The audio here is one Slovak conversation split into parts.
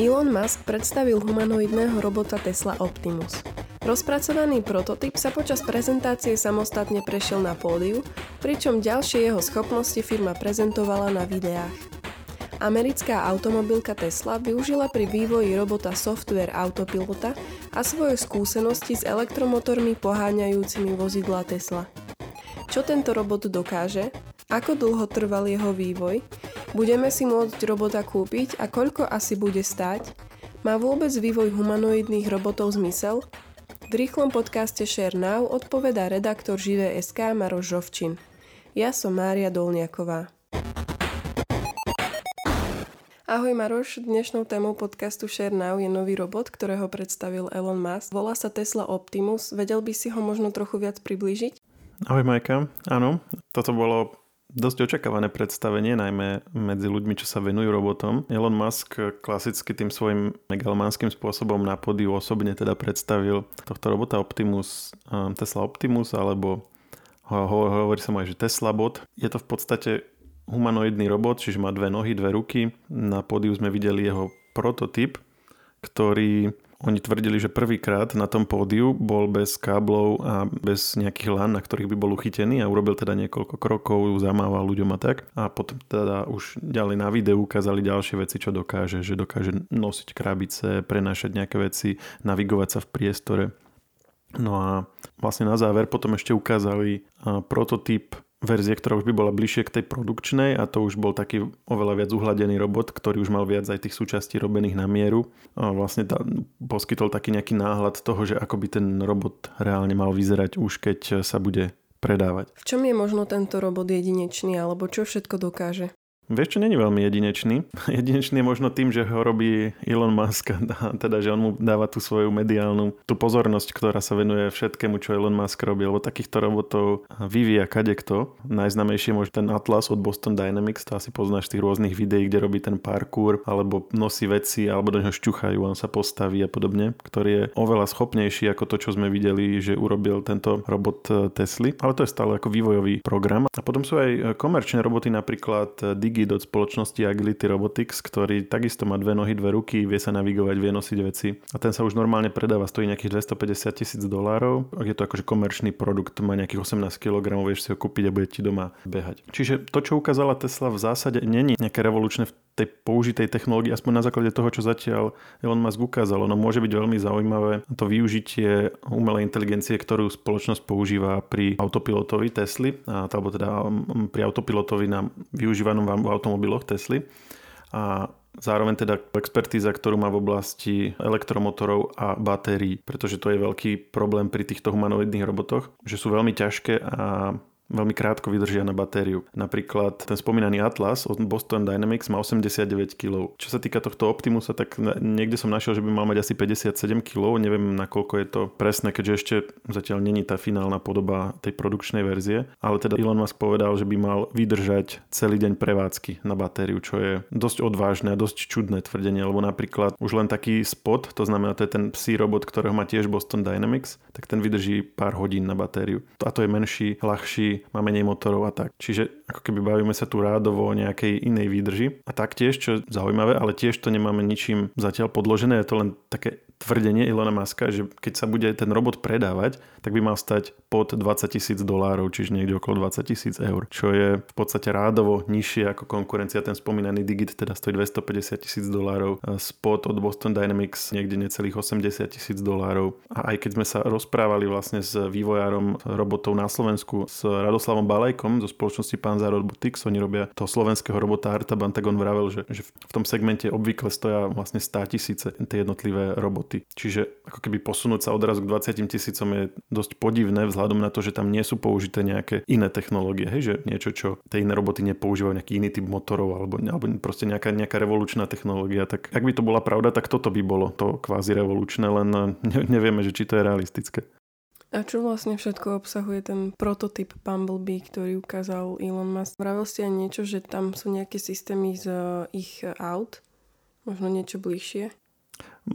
Elon Musk predstavil humanoidného robota Tesla Optimus. Rozpracovaný prototyp sa počas prezentácie samostatne prešiel na pódiu, pričom ďalšie jeho schopnosti firma prezentovala na videách. Americká automobilka Tesla využila pri vývoji robota software autopilota a svoje skúsenosti s elektromotormi poháňajúcimi vozidla Tesla. Čo tento robot dokáže? Ako dlho trval jeho vývoj? Budeme si môcť robota kúpiť a koľko asi bude stáť? Má vôbec vývoj humanoidných robotov zmysel? V rýchlom podcaste Share Now odpovedá redaktor Živé.sk Maroš Žovčin. Ja som Mária Dolniaková. Ahoj Maroš, dnešnou témou podcastu Share Now je nový robot, ktorého predstavil Elon Musk. Volá sa Tesla Optimus. Vedel by si ho možno trochu viac priblížiť? Ahoj Majka, áno, toto bolo dosť očakávané predstavenie, najmä medzi ľuďmi, čo sa venujú robotom. Elon Musk klasicky tým svojim megalomanským spôsobom na pódiu osobne teda predstavil tohto robota Optimus, Tesla Optimus, alebo hovorí sa mu aj, že Tesla bot. Je to v podstate humanoidný robot, čiže má dve nohy, dve ruky. Na pódiu sme videli jeho prototyp, ktorý oni tvrdili, že prvýkrát na tom pódiu bol bez káblov a bez nejakých lan, na ktorých by bol uchytený a urobil teda niekoľko krokov, zamával ľuďom a tak. A potom teda už ďalej na videu ukázali ďalšie veci, čo dokáže, že dokáže nosiť krabice, prenášať nejaké veci, navigovať sa v priestore. No a vlastne na záver potom ešte ukázali prototyp verzie, ktorá už by bola bližšie k tej produkčnej a to už bol taký oveľa viac uhladený robot, ktorý už mal viac aj tých súčastí robených na mieru. A vlastne tá, poskytol taký nejaký náhľad toho, že ako by ten robot reálne mal vyzerať už keď sa bude predávať. V čom je možno tento robot jedinečný alebo čo všetko dokáže? Vieš čo, není veľmi jedinečný. Jedinečný je možno tým, že ho robí Elon Musk, teda že on mu dáva tú svoju mediálnu, tú pozornosť, ktorá sa venuje všetkému, čo Elon Musk robí, lebo takýchto robotov vyvíja kadekto. Najznamejšie možno ten Atlas od Boston Dynamics, to asi poznáš tých rôznych videí, kde robí ten parkour, alebo nosí veci, alebo do neho šťuchajú, on sa postaví a podobne, ktorý je oveľa schopnejší ako to, čo sme videli, že urobil tento robot eh, Tesly, ale to je stále ako vývojový program. A potom sú aj komerčné roboty, napríklad eh, Digi Git od spoločnosti Agility Robotics, ktorý takisto má dve nohy, dve ruky, vie sa navigovať, vie nosiť veci. A ten sa už normálne predáva, stojí nejakých 250 tisíc dolárov. Ak je to akože komerčný produkt, má nejakých 18 kg, vieš si ho kúpiť a bude ti doma behať. Čiže to, čo ukázala Tesla v zásade není nejaké revolučné v tej použitej technológii, aspoň na základe toho, čo zatiaľ Elon Musk ukázal. Ono môže byť veľmi zaujímavé to využitie umelej inteligencie, ktorú spoločnosť používa pri autopilotovi Tesly, alebo teda pri autopilotovi na využívanom automobiloch Tesly. A zároveň teda expertíza, ktorú má v oblasti elektromotorov a batérií, pretože to je veľký problém pri týchto humanoidných robotoch, že sú veľmi ťažké a veľmi krátko vydržia na batériu. Napríklad ten spomínaný Atlas od Boston Dynamics má 89 kg. Čo sa týka tohto Optimusa, tak niekde som našiel, že by mal mať asi 57 kg. Neviem, nakoľko je to presné, keďže ešte zatiaľ není tá finálna podoba tej produkčnej verzie. Ale teda Elon Musk povedal, že by mal vydržať celý deň prevádzky na batériu, čo je dosť odvážne a dosť čudné tvrdenie, lebo napríklad už len taký spot, to znamená, to je ten psí robot, ktorého má tiež Boston Dynamics, tak ten vydrží pár hodín na batériu. A to je menší, ľahší, má menej motorov a tak. Čiže ako keby bavíme sa tu rádovo o nejakej inej výdrži. A taktiež, čo je zaujímavé, ale tiež to nemáme ničím zatiaľ podložené, je to len také tvrdenie Ilona Maska, že keď sa bude ten robot predávať, tak by mal stať pod 20 tisíc dolárov, čiže niekde okolo 20 tisíc eur, čo je v podstate rádovo nižšie ako konkurencia. Ten spomínaný Digit teda stojí 250 tisíc dolárov, spot od Boston Dynamics niekde necelých 80 tisíc dolárov. A aj keď sme sa rozprávali vlastne s vývojárom robotov na Slovensku, s Radoslavom Balajkom zo spoločnosti Panzer Robotics, oni robia toho slovenského robota Artaban, tak on vravel, že, že v tom segmente obvykle stoja vlastne 100 tisíce tie jednotlivé roboty roboty. Čiže ako keby posunúť sa odrazu k 20 tisícom je dosť podivné vzhľadom na to, že tam nie sú použité nejaké iné technológie, hej, že niečo, čo tie iné roboty nepoužívajú, nejaký iný typ motorov alebo, alebo proste nejaká, nejaká revolučná technológia. Tak ak by to bola pravda, tak toto by bolo to kvázi revolučné, len ne, nevieme, že či to je realistické. A čo vlastne všetko obsahuje ten prototyp Bumblebee, ktorý ukázal Elon Musk? Vravil ste aj niečo, že tam sú nejaké systémy z ich aut? Možno niečo bližšie?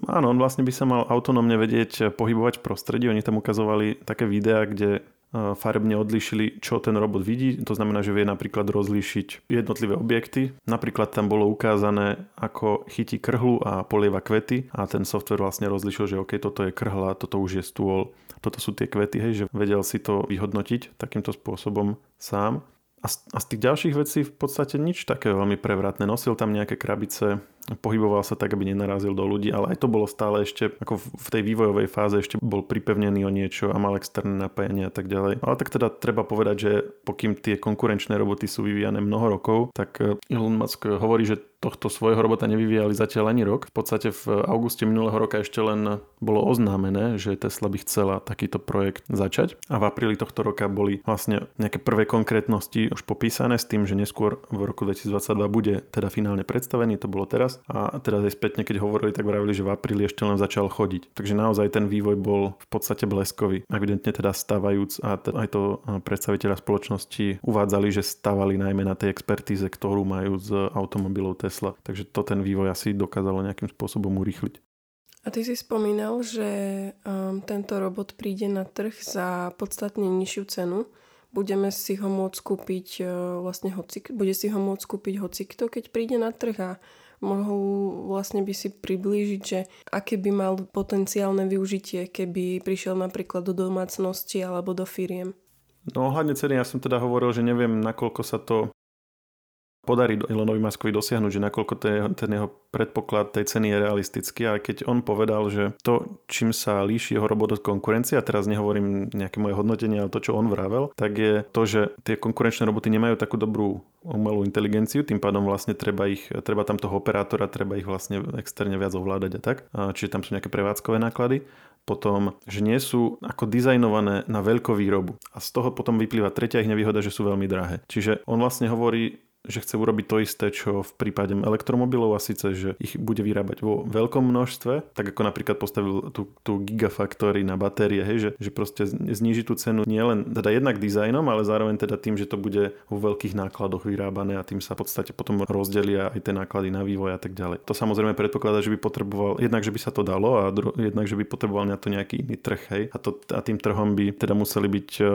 Áno, on vlastne by sa mal autonómne vedieť pohybovať v prostredí. Oni tam ukazovali také videá, kde farebne odlíšili, čo ten robot vidí. To znamená, že vie napríklad rozlíšiť jednotlivé objekty. Napríklad tam bolo ukázané, ako chytí krhlu a polieva kvety a ten software vlastne rozlišil, že OK, toto je krhla, toto už je stôl, toto sú tie kvety, hej, že vedel si to vyhodnotiť takýmto spôsobom sám. A z, a z tých ďalších vecí v podstate nič také veľmi prevratné. Nosil tam nejaké krabice, pohyboval sa tak, aby nenarazil do ľudí, ale aj to bolo stále ešte, ako v tej vývojovej fáze ešte bol pripevnený o niečo a mal externé napájanie a tak ďalej. Ale tak teda treba povedať, že pokým tie konkurenčné roboty sú vyvíjane mnoho rokov, tak eh, Elon Musk hovorí, že tohto svojho robota nevyvíjali zatiaľ ani rok. V podstate v auguste minulého roka ešte len bolo oznámené, že Tesla by chcela takýto projekt začať a v apríli tohto roka boli vlastne nejaké prvé konkrétnosti už popísané s tým, že neskôr v roku 2022 bude teda finálne predstavený, to bolo teraz a teraz aj spätne, keď hovorili, tak vravili, že v apríli ešte len začal chodiť. Takže naozaj ten vývoj bol v podstate bleskový. Evidentne teda stávajúc a aj to predstaviteľa spoločnosti uvádzali, že stavali najmä na tej expertíze, ktorú majú z automobilov Tesla Tesla. Takže to ten vývoj asi dokázalo nejakým spôsobom urýchliť. A ty si spomínal, že um, tento robot príde na trh za podstatne nižšiu cenu. Budeme si ho môcť kúpiť uh, vlastne hoci, bude si ho môcť kúpiť hocikto, keď príde na trh a mohol vlastne by si priblížiť, že aké by mal potenciálne využitie, keby prišiel napríklad do domácnosti alebo do firiem. No ohľadne ceny ja som teda hovoril, že neviem, nakoľko sa to podarí Elonovi Muskovi dosiahnuť, že nakoľko ten jeho predpoklad tej ceny je realistický. A keď on povedal, že to, čím sa líši jeho robot od konkurencie, a teraz nehovorím nejaké moje hodnotenie, ale to, čo on vravel, tak je to, že tie konkurenčné roboty nemajú takú dobrú umelú inteligenciu, tým pádom vlastne treba ich, treba tam toho operátora, treba ich vlastne externe viac ovládať a tak. Čiže tam sú nejaké prevádzkové náklady potom, že nie sú ako dizajnované na veľkovýrobu. A z toho potom vyplýva tretia ich nevýhoda, že sú veľmi drahé. Čiže on vlastne hovorí, že chce urobiť to isté, čo v prípade elektromobilov a síce, že ich bude vyrábať vo veľkom množstve, tak ako napríklad postavil tú, tú Gigafactory na batérie, hej, že, že proste zniží tú cenu nielen teda jednak dizajnom, ale zároveň teda tým, že to bude vo veľkých nákladoch vyrábané a tým sa v podstate potom rozdelia aj tie náklady na vývoj a tak ďalej. To samozrejme predpokladá, že by potreboval, jednak, že by sa to dalo a dru, jednak, že by potreboval na to nejaký iný trh, hej. A, to, a tým trhom by teda museli byť e,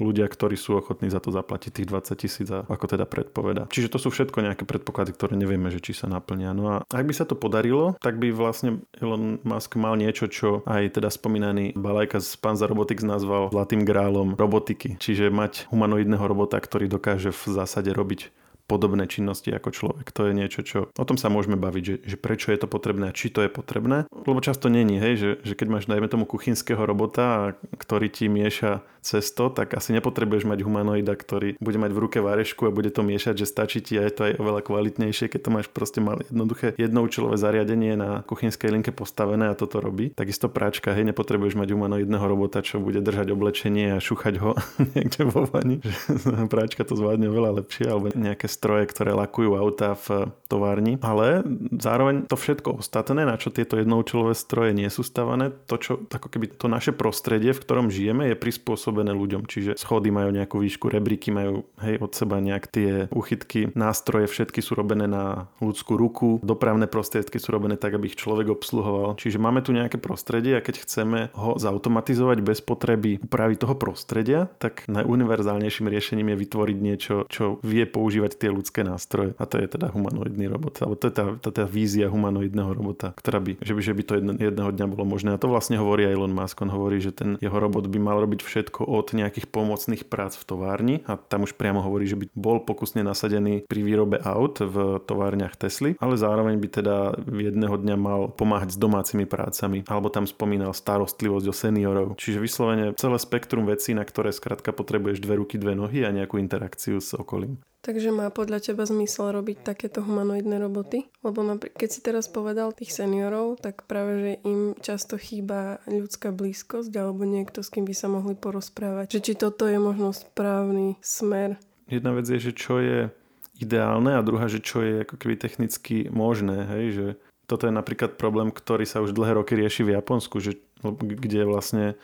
ľudia, ktorí sú ochotní za to zaplatiť tých 20 tisíc, ako teda predpoveda. Čiže to sú všetko nejaké predpoklady, ktoré nevieme, že či sa naplnia. No a ak by sa to podarilo, tak by vlastne Elon Musk mal niečo, čo aj teda spomínaný Balajka z Panza Robotics nazval zlatým grálom robotiky. Čiže mať humanoidného robota, ktorý dokáže v zásade robiť podobné činnosti ako človek. To je niečo, čo... O tom sa môžeme baviť, že, že prečo je to potrebné a či to je potrebné. Lebo často není, hej, že, že keď máš, dajme tomu, kuchynského robota, ktorý ti mieša cesto, tak asi nepotrebuješ mať humanoida, ktorý bude mať v ruke varešku a bude to miešať, že stačí ti a je to aj oveľa kvalitnejšie, keď to máš proste mal jednoduché jednoučilové zariadenie na kuchynskej linke postavené a toto robí. Takisto práčka, hej, nepotrebuješ mať humanoidného robota, čo bude držať oblečenie a šúchať ho niekde vo vani. práčka to zvládne oveľa lepšie, alebo nejaké stroje, ktoré lakujú auta v továrni. Ale zároveň to všetko ostatné, na čo tieto jednoučilové stroje nie sú stavané, to, čo ako keby to naše prostredie, v ktorom žijeme, je prispôsobené ľuďom. Čiže schody majú nejakú výšku, rebríky majú hej, od seba nejak tie uchytky, nástroje všetky sú robené na ľudskú ruku, dopravné prostriedky sú robené tak, aby ich človek obsluhoval. Čiže máme tu nejaké prostredie a keď chceme ho zautomatizovať bez potreby upraviť toho prostredia, tak najuniverzálnejším riešením je vytvoriť niečo, čo vie používať tie tie ľudské nástroje. A to je teda humanoidný robot. Alebo to je tá, tá, tá vízia humanoidného robota, ktorá by, že by, že by to jedno, jedného dňa bolo možné. A to vlastne hovorí aj Elon Musk. On hovorí, že ten jeho robot by mal robiť všetko od nejakých pomocných prác v továrni a tam už priamo hovorí, že by bol pokusne nasadený pri výrobe aut v továrniach Tesly, ale zároveň by teda jedného dňa mal pomáhať s domácimi prácami. Alebo tam spomínal starostlivosť o seniorov. Čiže vyslovene celé spektrum vecí, na ktoré skrátka potrebuješ dve ruky, dve nohy a nejakú interakciu s okolím. Takže má podľa teba zmysel robiť takéto humanoidné roboty? Lebo napríklad, keď si teraz povedal tých seniorov, tak práve, že im často chýba ľudská blízkosť alebo niekto, s kým by sa mohli porozprávať. Že či toto je možno správny smer. Jedna vec je, že čo je ideálne a druhá, že čo je ako keby technicky možné. Hej? Že toto je napríklad problém, ktorý sa už dlhé roky rieši v Japonsku, že, kde vlastne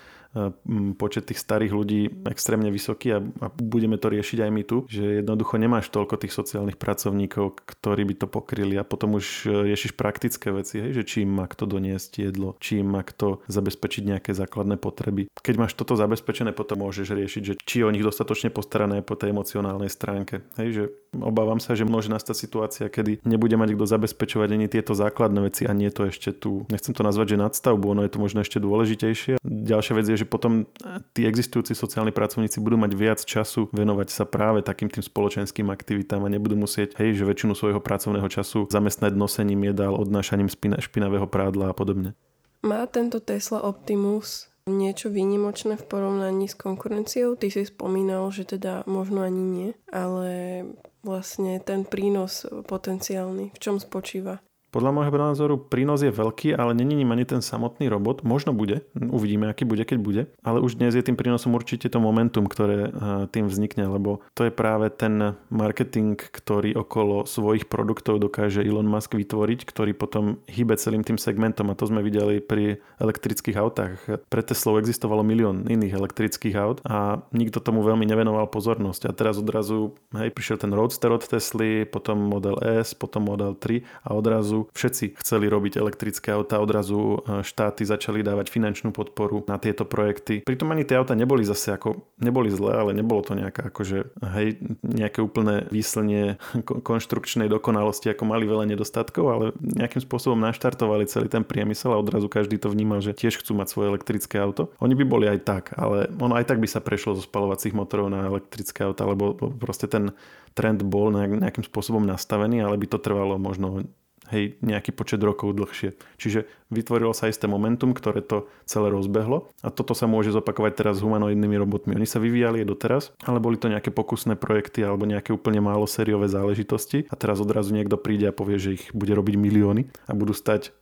počet tých starých ľudí extrémne vysoký a, a budeme to riešiť aj my tu, že jednoducho nemáš toľko tých sociálnych pracovníkov, ktorí by to pokryli a potom už e, riešiš praktické veci, hej, že či im má kto doniesť jedlo, či im má kto zabezpečiť nejaké základné potreby. Keď máš toto zabezpečené, potom môžeš riešiť, že či o nich dostatočne postarané po tej emocionálnej stránke. Hej, že obávam sa, že môže nastať situácia, kedy nebude mať kto zabezpečovať ani tieto základné veci a nie to ešte tu, nechcem to nazvať, že nadstavbu, ono je to možno ešte dôležitejšie. Ďalšia vec je, že potom tí existujúci sociálni pracovníci budú mať viac času venovať sa práve takým tým spoločenským aktivitám a nebudú musieť, hej, že väčšinu svojho pracovného času zamestnať nosením jedál, odnášaním špinavého prádla a podobne. Má tento Tesla Optimus niečo výnimočné v porovnaní s konkurenciou? Ty si spomínal, že teda možno ani nie, ale vlastne ten prínos potenciálny, v čom spočíva? Podľa môjho názoru prínos je veľký, ale není ním ani ten samotný robot. Možno bude, uvidíme, aký bude, keď bude. Ale už dnes je tým prínosom určite to momentum, ktoré tým vznikne, lebo to je práve ten marketing, ktorý okolo svojich produktov dokáže Elon Musk vytvoriť, ktorý potom hýbe celým tým segmentom a to sme videli pri elektrických autách. Pre Teslou existovalo milión iných elektrických aut a nikto tomu veľmi nevenoval pozornosť. A teraz odrazu hej, prišiel ten Roadster od Tesly, potom Model S, potom Model 3 a odrazu všetci chceli robiť elektrické auta, odrazu e, štáty začali dávať finančnú podporu na tieto projekty. Pritom ani tie auta neboli zase ako, neboli zlé, ale nebolo to nejaká akože, hej, nejaké úplné výslnie konštrukčnej dokonalosti, ako mali veľa nedostatkov, ale nejakým spôsobom naštartovali celý ten priemysel a odrazu každý to vnímal, že tiež chcú mať svoje elektrické auto. Oni by boli aj tak, ale ono aj tak by sa prešlo zo spalovacích motorov na elektrické auta, lebo proste ten trend bol nejakým spôsobom nastavený, ale by to trvalo možno hej, nejaký počet rokov dlhšie. Čiže vytvorilo sa isté momentum, ktoré to celé rozbehlo a toto sa môže zopakovať teraz s humanoidnými robotmi. Oni sa vyvíjali aj doteraz, ale boli to nejaké pokusné projekty alebo nejaké úplne málo sériové záležitosti a teraz odrazu niekto príde a povie, že ich bude robiť milióny a budú stať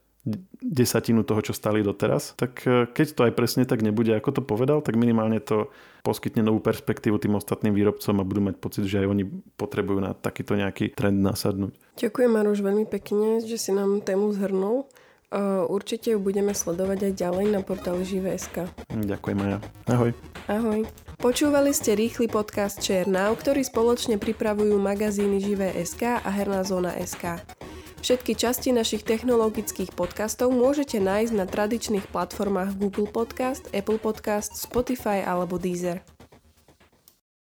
desatinu toho, čo stali doteraz, tak e, keď to aj presne tak nebude, ako to povedal, tak minimálne to poskytne novú perspektívu tým ostatným výrobcom a budú mať pocit, že aj oni potrebujú na takýto nejaký trend nasadnúť. Ďakujem Maroš veľmi pekne, že si nám tému zhrnul. E, určite ju budeme sledovať aj ďalej na portáli Živé.sk. Ďakujem Maja. Ahoj. Ahoj. Počúvali ste rýchly podcast Share Now, ktorý spoločne pripravujú magazíny Živé.sk a Herná zóna SK. Všetky časti našich technologických podcastov môžete nájsť na tradičných platformách Google Podcast, Apple Podcast, Spotify alebo Deezer.